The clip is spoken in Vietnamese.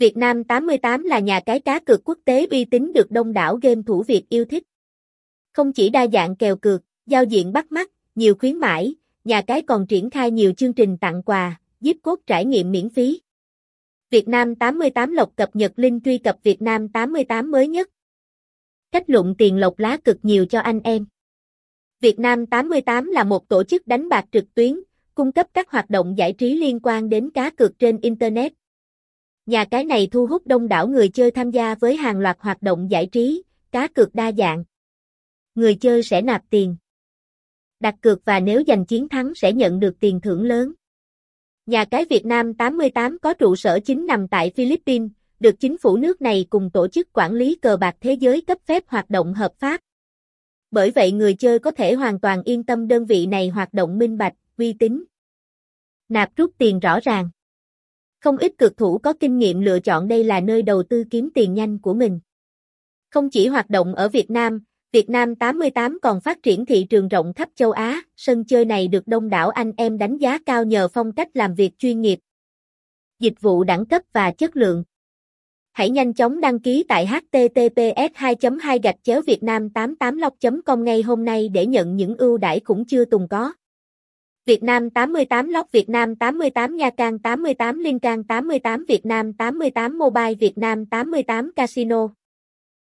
Việt Nam 88 là nhà cái cá cược quốc tế uy tín được đông đảo game thủ Việt yêu thích. Không chỉ đa dạng kèo cược, giao diện bắt mắt, nhiều khuyến mãi, nhà cái còn triển khai nhiều chương trình tặng quà, giúp cốt trải nghiệm miễn phí. Việt Nam 88 lộc cập nhật link truy cập Việt Nam 88 mới nhất. Cách luận tiền lộc lá cực nhiều cho anh em. Việt Nam 88 là một tổ chức đánh bạc trực tuyến, cung cấp các hoạt động giải trí liên quan đến cá cược trên Internet. Nhà cái này thu hút đông đảo người chơi tham gia với hàng loạt hoạt động giải trí, cá cược đa dạng. Người chơi sẽ nạp tiền, đặt cược và nếu giành chiến thắng sẽ nhận được tiền thưởng lớn. Nhà cái Việt Nam 88 có trụ sở chính nằm tại Philippines, được chính phủ nước này cùng tổ chức quản lý cờ bạc thế giới cấp phép hoạt động hợp pháp. Bởi vậy người chơi có thể hoàn toàn yên tâm đơn vị này hoạt động minh bạch, uy tín. Nạp rút tiền rõ ràng. Không ít cực thủ có kinh nghiệm lựa chọn đây là nơi đầu tư kiếm tiền nhanh của mình. Không chỉ hoạt động ở Việt Nam, Việt Nam 88 còn phát triển thị trường rộng khắp châu Á, sân chơi này được đông đảo anh em đánh giá cao nhờ phong cách làm việc chuyên nghiệp, dịch vụ đẳng cấp và chất lượng. Hãy nhanh chóng đăng ký tại https 2 2 gạch chéo việt nam 88 log com ngay hôm nay để nhận những ưu đãi cũng chưa từng có. Việt Nam 88 Lock Việt Nam 88 Nha Trang 88 Liên Trang 88 Việt Nam 88 Mobile Việt Nam 88 Casino.